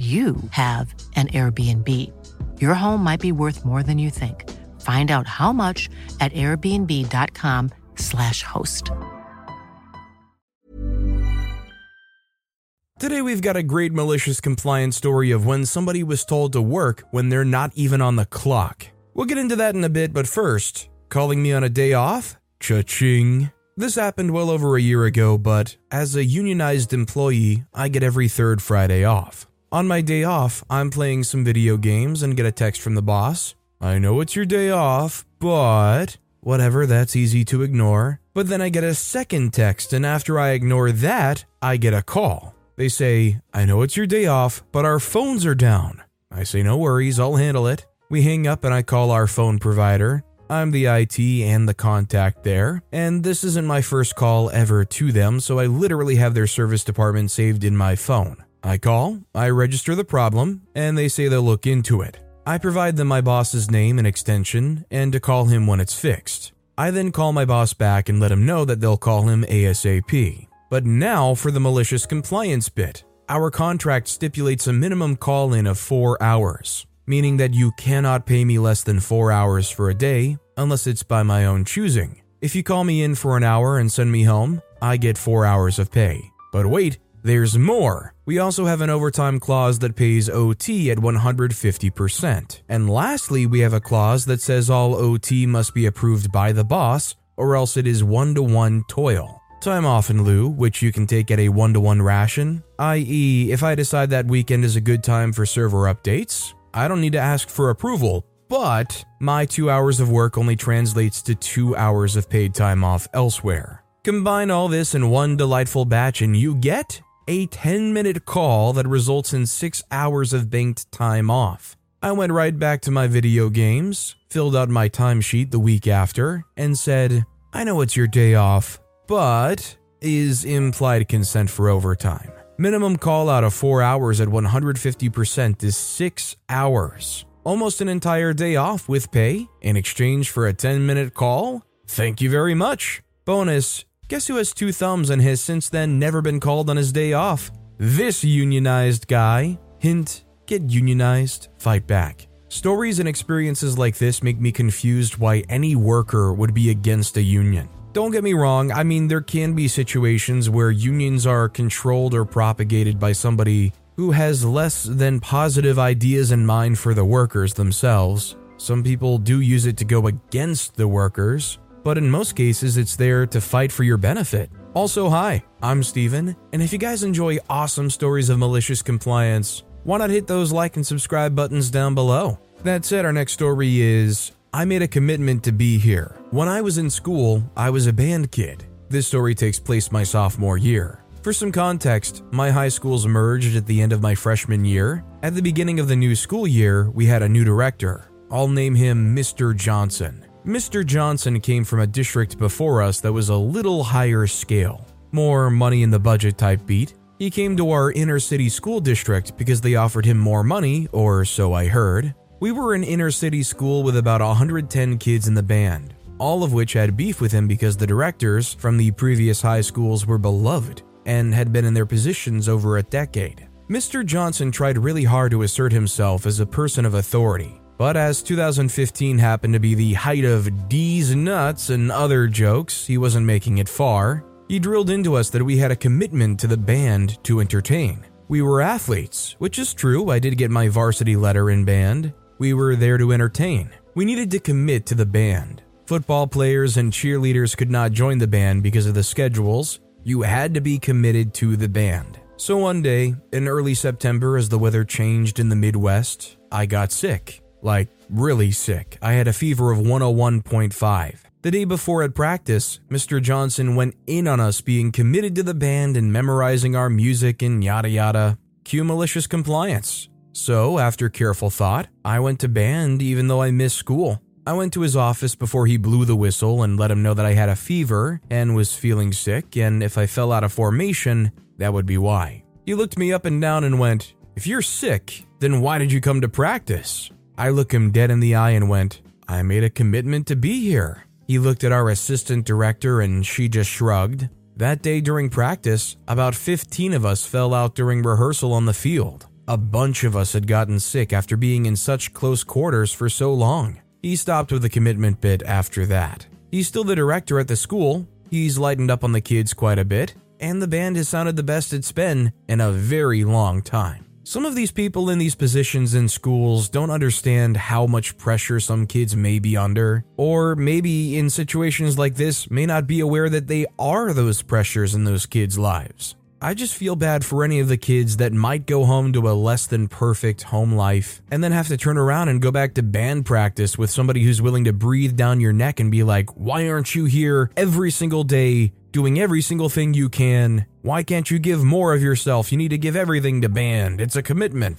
you have an Airbnb. Your home might be worth more than you think. Find out how much at airbnb.com/slash host. Today, we've got a great malicious compliance story of when somebody was told to work when they're not even on the clock. We'll get into that in a bit, but first, calling me on a day off? Cha-ching. This happened well over a year ago, but as a unionized employee, I get every third Friday off. On my day off, I'm playing some video games and get a text from the boss. I know it's your day off, but. Whatever, that's easy to ignore. But then I get a second text, and after I ignore that, I get a call. They say, I know it's your day off, but our phones are down. I say, no worries, I'll handle it. We hang up and I call our phone provider. I'm the IT and the contact there, and this isn't my first call ever to them, so I literally have their service department saved in my phone. I call, I register the problem, and they say they'll look into it. I provide them my boss's name and extension, and to call him when it's fixed. I then call my boss back and let him know that they'll call him ASAP. But now for the malicious compliance bit. Our contract stipulates a minimum call in of 4 hours, meaning that you cannot pay me less than 4 hours for a day unless it's by my own choosing. If you call me in for an hour and send me home, I get 4 hours of pay. But wait, there's more. We also have an overtime clause that pays OT at 150%. And lastly, we have a clause that says all OT must be approved by the boss, or else it is one to one toil. Time off in lieu, which you can take at a one to one ration, i.e., if I decide that weekend is a good time for server updates, I don't need to ask for approval, but my two hours of work only translates to two hours of paid time off elsewhere. Combine all this in one delightful batch, and you get a 10 minute call that results in 6 hours of banked time off. I went right back to my video games, filled out my timesheet the week after, and said, I know it's your day off, but is implied consent for overtime. Minimum call out of 4 hours at 150% is 6 hours. Almost an entire day off with pay in exchange for a 10 minute call? Thank you very much. Bonus, Guess who has two thumbs and has since then never been called on his day off? This unionized guy. Hint, get unionized, fight back. Stories and experiences like this make me confused why any worker would be against a union. Don't get me wrong, I mean, there can be situations where unions are controlled or propagated by somebody who has less than positive ideas in mind for the workers themselves. Some people do use it to go against the workers, but in most cases, it's there to fight for your benefit. Also, hi, I'm Steven, and if you guys enjoy awesome stories of malicious compliance, why not hit those like and subscribe buttons down below? That said, our next story is I made a commitment to be here. When I was in school, I was a band kid. This story takes place my sophomore year. For some context, my high schools merged at the end of my freshman year. At the beginning of the new school year, we had a new director. I'll name him Mr. Johnson. Mr. Johnson came from a district before us that was a little higher scale, more money in the budget type beat. He came to our inner city school district because they offered him more money, or so I heard. We were an inner city school with about 110 kids in the band, all of which had beef with him because the directors from the previous high schools were beloved and had been in their positions over a decade. Mr. Johnson tried really hard to assert himself as a person of authority, but as 2015 happened to be the height of Deez Nuts and other jokes, he wasn't making it far. He drilled into us that we had a commitment to the band to entertain. We were athletes, which is true, I did get my varsity letter in band. We were there to entertain. We needed to commit to the band. Football players and cheerleaders could not join the band because of the schedules. You had to be committed to the band. So one day, in early September, as the weather changed in the Midwest, I got sick. Like, really sick. I had a fever of 101.5. The day before at practice, Mr. Johnson went in on us being committed to the band and memorizing our music and yada yada. Cue malicious compliance. So, after careful thought, I went to band even though I missed school. I went to his office before he blew the whistle and let him know that I had a fever and was feeling sick, and if I fell out of formation, that would be why. He looked me up and down and went, If you're sick, then why did you come to practice? I looked him dead in the eye and went, I made a commitment to be here. He looked at our assistant director and she just shrugged. That day during practice, about 15 of us fell out during rehearsal on the field. A bunch of us had gotten sick after being in such close quarters for so long. He stopped with the commitment bit after that. He's still the director at the school, he's lightened up on the kids quite a bit, and the band has sounded the best it's been in a very long time. Some of these people in these positions in schools don't understand how much pressure some kids may be under, or maybe in situations like this may not be aware that they are those pressures in those kids' lives. I just feel bad for any of the kids that might go home to a less than perfect home life and then have to turn around and go back to band practice with somebody who's willing to breathe down your neck and be like, Why aren't you here every single day doing every single thing you can? Why can't you give more of yourself? You need to give everything to band. It's a commitment.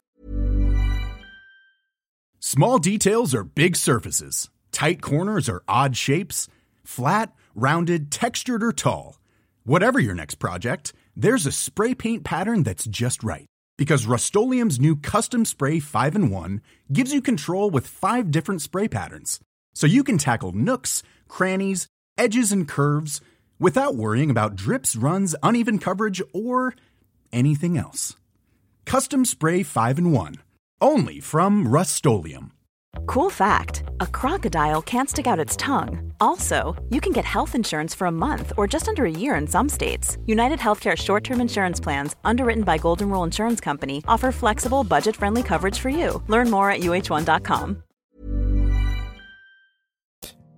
Small details are big surfaces, tight corners are odd shapes, flat, rounded, textured, or tall. Whatever your next project, there's a spray paint pattern that's just right. Because Rust new Custom Spray 5 in 1 gives you control with five different spray patterns. So you can tackle nooks, crannies, edges, and curves without worrying about drips, runs, uneven coverage, or anything else. Custom Spray 5 in 1. Only from Rust Cool fact a crocodile can't stick out its tongue. Also, you can get health insurance for a month or just under a year in some states. United Healthcare short term insurance plans, underwritten by Golden Rule Insurance Company, offer flexible, budget friendly coverage for you. Learn more at uh1.com.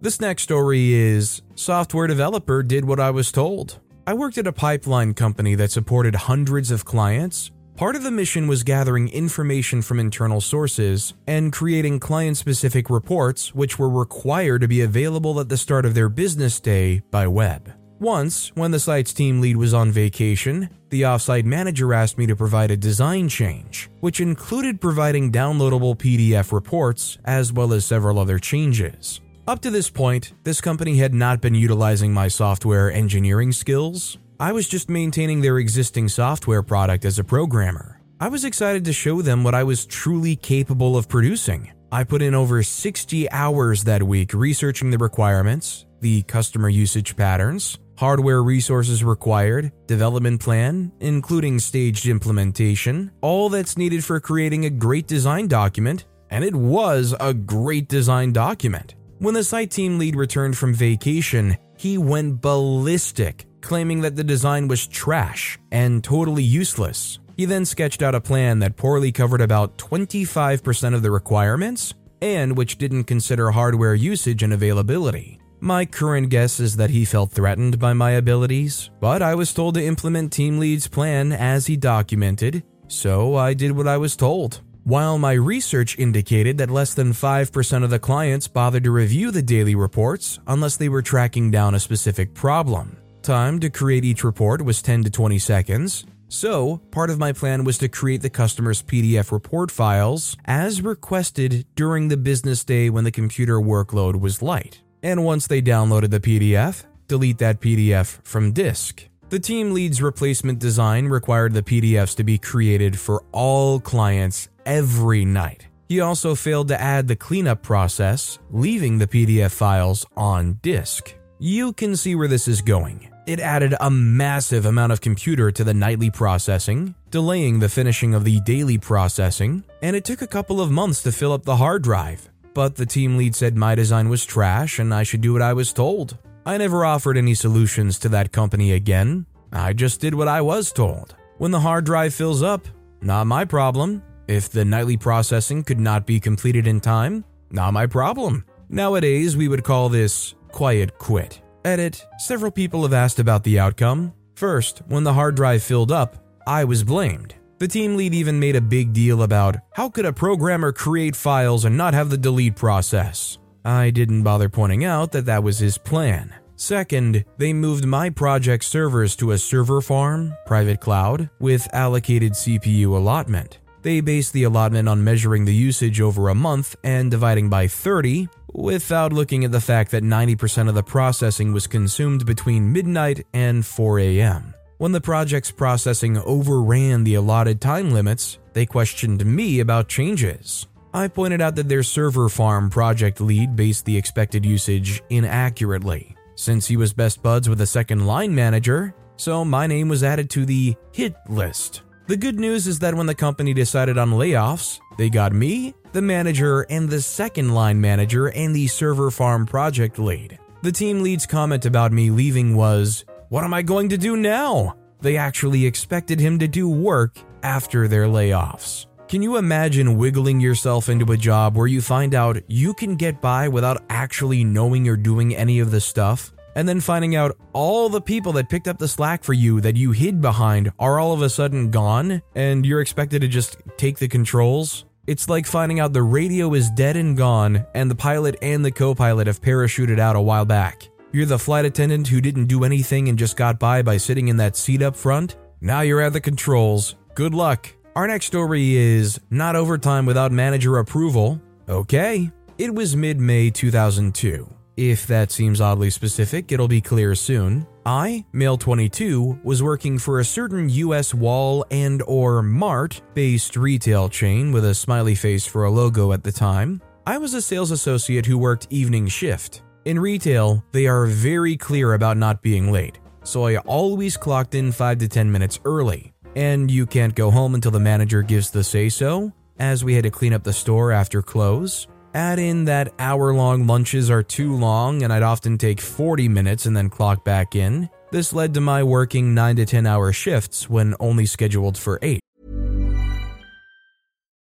This next story is Software developer did what I was told. I worked at a pipeline company that supported hundreds of clients Part of the mission was gathering information from internal sources and creating client specific reports, which were required to be available at the start of their business day by web. Once, when the site's team lead was on vacation, the offsite manager asked me to provide a design change, which included providing downloadable PDF reports as well as several other changes. Up to this point, this company had not been utilizing my software engineering skills, I was just maintaining their existing software product as a programmer. I was excited to show them what I was truly capable of producing. I put in over 60 hours that week researching the requirements, the customer usage patterns, hardware resources required, development plan, including staged implementation, all that's needed for creating a great design document, and it was a great design document. When the site team lead returned from vacation, he went ballistic claiming that the design was trash and totally useless. He then sketched out a plan that poorly covered about 25% of the requirements and which didn't consider hardware usage and availability. My current guess is that he felt threatened by my abilities, but I was told to implement Team Lead's plan as he documented, so I did what I was told. While my research indicated that less than 5% of the clients bothered to review the daily reports unless they were tracking down a specific problem. Time to create each report was 10 to 20 seconds, so part of my plan was to create the customer's PDF report files as requested during the business day when the computer workload was light. And once they downloaded the PDF, delete that PDF from disk. The team lead's replacement design required the PDFs to be created for all clients every night. He also failed to add the cleanup process, leaving the PDF files on disk. You can see where this is going. It added a massive amount of computer to the nightly processing, delaying the finishing of the daily processing, and it took a couple of months to fill up the hard drive. But the team lead said my design was trash and I should do what I was told. I never offered any solutions to that company again. I just did what I was told. When the hard drive fills up, not my problem. If the nightly processing could not be completed in time, not my problem. Nowadays, we would call this quiet quit. Edit Several people have asked about the outcome. First, when the hard drive filled up, I was blamed. The team lead even made a big deal about how could a programmer create files and not have the delete process. I didn't bother pointing out that that was his plan. Second, they moved my project servers to a server farm, private cloud, with allocated CPU allotment. They base the allotment on measuring the usage over a month and dividing by 30, without looking at the fact that 90% of the processing was consumed between midnight and 4 a.m. When the project's processing overran the allotted time limits, they questioned me about changes. I pointed out that their server farm project lead based the expected usage inaccurately, since he was best buds with a second line manager, so my name was added to the hit list. The good news is that when the company decided on layoffs, they got me, the manager, and the second line manager and the server farm project lead. The team lead's comment about me leaving was, What am I going to do now? They actually expected him to do work after their layoffs. Can you imagine wiggling yourself into a job where you find out you can get by without actually knowing you're doing any of the stuff? And then finding out all the people that picked up the slack for you that you hid behind are all of a sudden gone and you're expected to just take the controls. It's like finding out the radio is dead and gone and the pilot and the co pilot have parachuted out a while back. You're the flight attendant who didn't do anything and just got by by sitting in that seat up front. Now you're at the controls. Good luck. Our next story is not overtime without manager approval. Okay. It was mid May 2002. If that seems oddly specific, it'll be clear soon. I, male 22, was working for a certain US wall and or mart based retail chain with a smiley face for a logo at the time. I was a sales associate who worked evening shift. In retail, they are very clear about not being late, so I always clocked in 5 to 10 minutes early. And you can't go home until the manager gives the say so, as we had to clean up the store after close. Add in that hour long lunches are too long, and I'd often take 40 minutes and then clock back in. This led to my working 9 to 10 hour shifts when only scheduled for 8.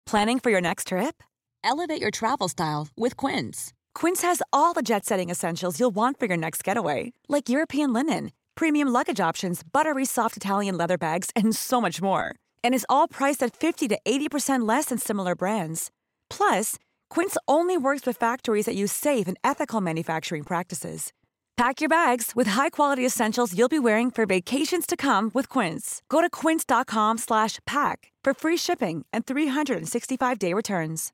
Planning for your next trip? Elevate your travel style with Quince. Quince has all the jet setting essentials you'll want for your next getaway, like European linen, premium luggage options, buttery soft Italian leather bags, and so much more. And is all priced at 50 to 80% less than similar brands. Plus, Quince only works with factories that use safe and ethical manufacturing practices. Pack your bags with high-quality essentials you'll be wearing for vacations to come with Quince. Go to quince.com/pack for free shipping and 365-day returns.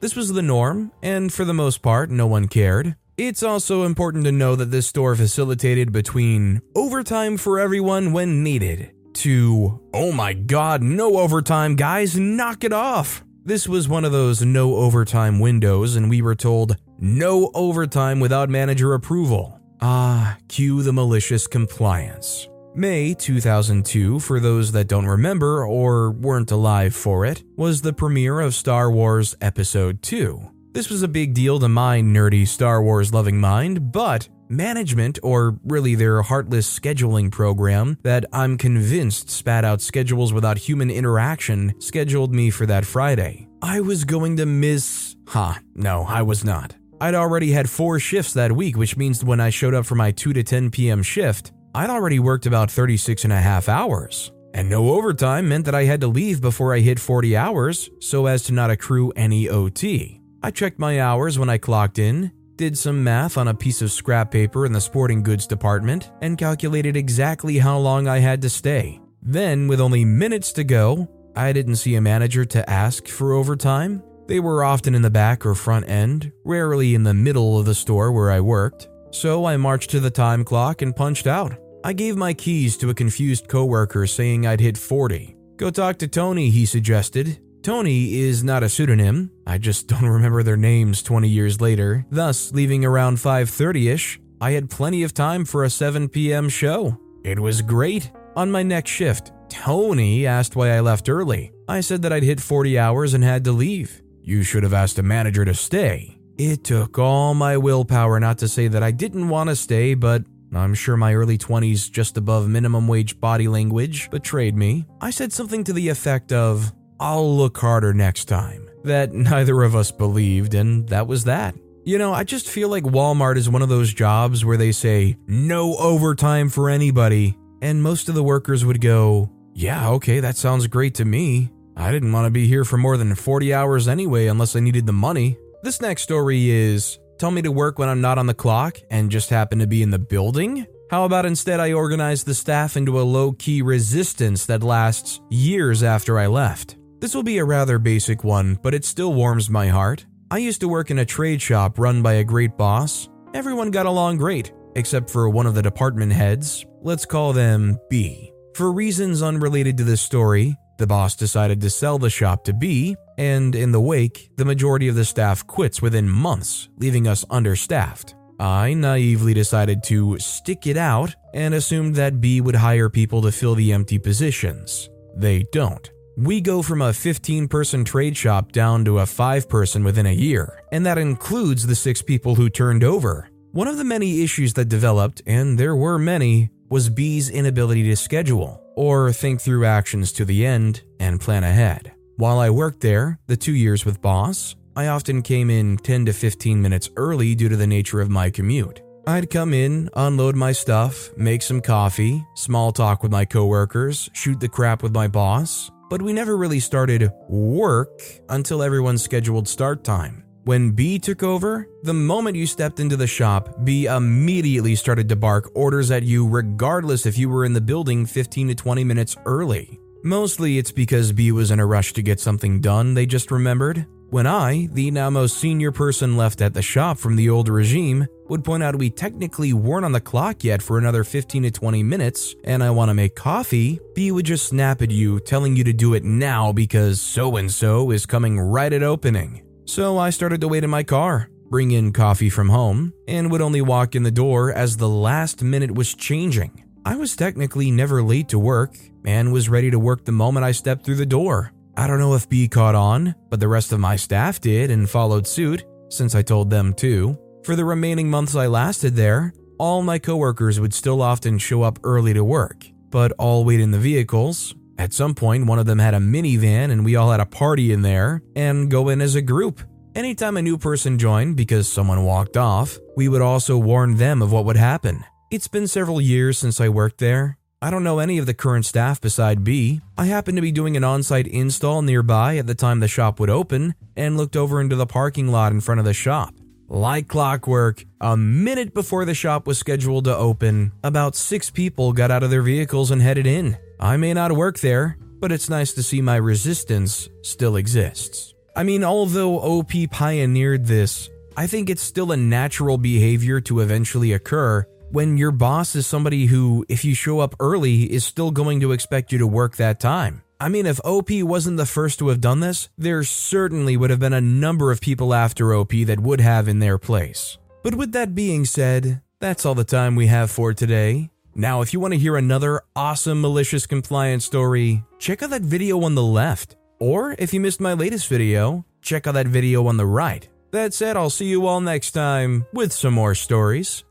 This was the norm, and for the most part, no one cared. It's also important to know that this store facilitated between overtime for everyone when needed to, oh my god, no overtime, guys, knock it off. This was one of those no overtime windows, and we were told no overtime without manager approval. Ah, cue the malicious compliance. May 2002, for those that don't remember or weren't alive for it, was the premiere of Star Wars Episode 2. This was a big deal to my nerdy Star Wars loving mind, but management, or really their heartless scheduling program that I'm convinced spat out schedules without human interaction, scheduled me for that Friday. I was going to miss. Huh, no, I was not. I'd already had four shifts that week, which means when I showed up for my 2 to 10 p.m. shift, I'd already worked about 36 and a half hours. And no overtime meant that I had to leave before I hit 40 hours so as to not accrue any OT. I checked my hours when I clocked in, did some math on a piece of scrap paper in the sporting goods department, and calculated exactly how long I had to stay. Then, with only minutes to go, I didn't see a manager to ask for overtime. They were often in the back or front end, rarely in the middle of the store where I worked. So I marched to the time clock and punched out. I gave my keys to a confused coworker saying I'd hit 40. Go talk to Tony, he suggested, Tony is not a pseudonym. I just don't remember their names 20 years later. Thus, leaving around 5:30ish, I had plenty of time for a 7 p.m. show. It was great. On my next shift, Tony asked why I left early. I said that I'd hit 40 hours and had to leave. You should have asked a manager to stay. It took all my willpower not to say that I didn't want to stay, but I'm sure my early 20s, just above minimum wage body language, betrayed me. I said something to the effect of, I'll look harder next time. That neither of us believed, and that was that. You know, I just feel like Walmart is one of those jobs where they say, no overtime for anybody, and most of the workers would go, yeah, okay, that sounds great to me. I didn't want to be here for more than 40 hours anyway unless I needed the money. This next story is tell me to work when I'm not on the clock and just happen to be in the building? How about instead I organize the staff into a low key resistance that lasts years after I left? This will be a rather basic one, but it still warms my heart. I used to work in a trade shop run by a great boss. Everyone got along great, except for one of the department heads. Let's call them B. For reasons unrelated to this story, the boss decided to sell the shop to B, and in the wake, the majority of the staff quits within months, leaving us understaffed. I naively decided to stick it out and assumed that B would hire people to fill the empty positions. They don't. We go from a 15 person trade shop down to a 5 person within a year, and that includes the 6 people who turned over. One of the many issues that developed, and there were many, was B's inability to schedule or think through actions to the end and plan ahead. While I worked there, the two years with Boss, I often came in 10 to 15 minutes early due to the nature of my commute. I'd come in, unload my stuff, make some coffee, small talk with my coworkers, shoot the crap with my boss, but we never really started work until everyone's scheduled start time. When B took over, the moment you stepped into the shop, B immediately started to bark orders at you regardless if you were in the building 15 to 20 minutes early. Mostly it's because B was in a rush to get something done, they just remembered. When I, the now most senior person left at the shop from the old regime, would point out we technically weren't on the clock yet for another 15 to 20 minutes, and I want to make coffee, B would just snap at you, telling you to do it now because so and so is coming right at opening. So I started to wait in my car, bring in coffee from home, and would only walk in the door as the last minute was changing. I was technically never late to work and was ready to work the moment I stepped through the door. I don't know if B caught on, but the rest of my staff did and followed suit, since I told them to. For the remaining months I lasted there, all my coworkers would still often show up early to work, but all wait in the vehicles, at some point, one of them had a minivan and we all had a party in there and go in as a group. Anytime a new person joined because someone walked off, we would also warn them of what would happen. It's been several years since I worked there. I don't know any of the current staff beside B. I happened to be doing an on site install nearby at the time the shop would open and looked over into the parking lot in front of the shop. Like clockwork, a minute before the shop was scheduled to open, about six people got out of their vehicles and headed in. I may not work there, but it's nice to see my resistance still exists. I mean, although OP pioneered this, I think it's still a natural behavior to eventually occur when your boss is somebody who, if you show up early, is still going to expect you to work that time. I mean, if OP wasn't the first to have done this, there certainly would have been a number of people after OP that would have in their place. But with that being said, that's all the time we have for today. Now, if you want to hear another awesome malicious compliance story, check out that video on the left. Or if you missed my latest video, check out that video on the right. That said, I'll see you all next time with some more stories.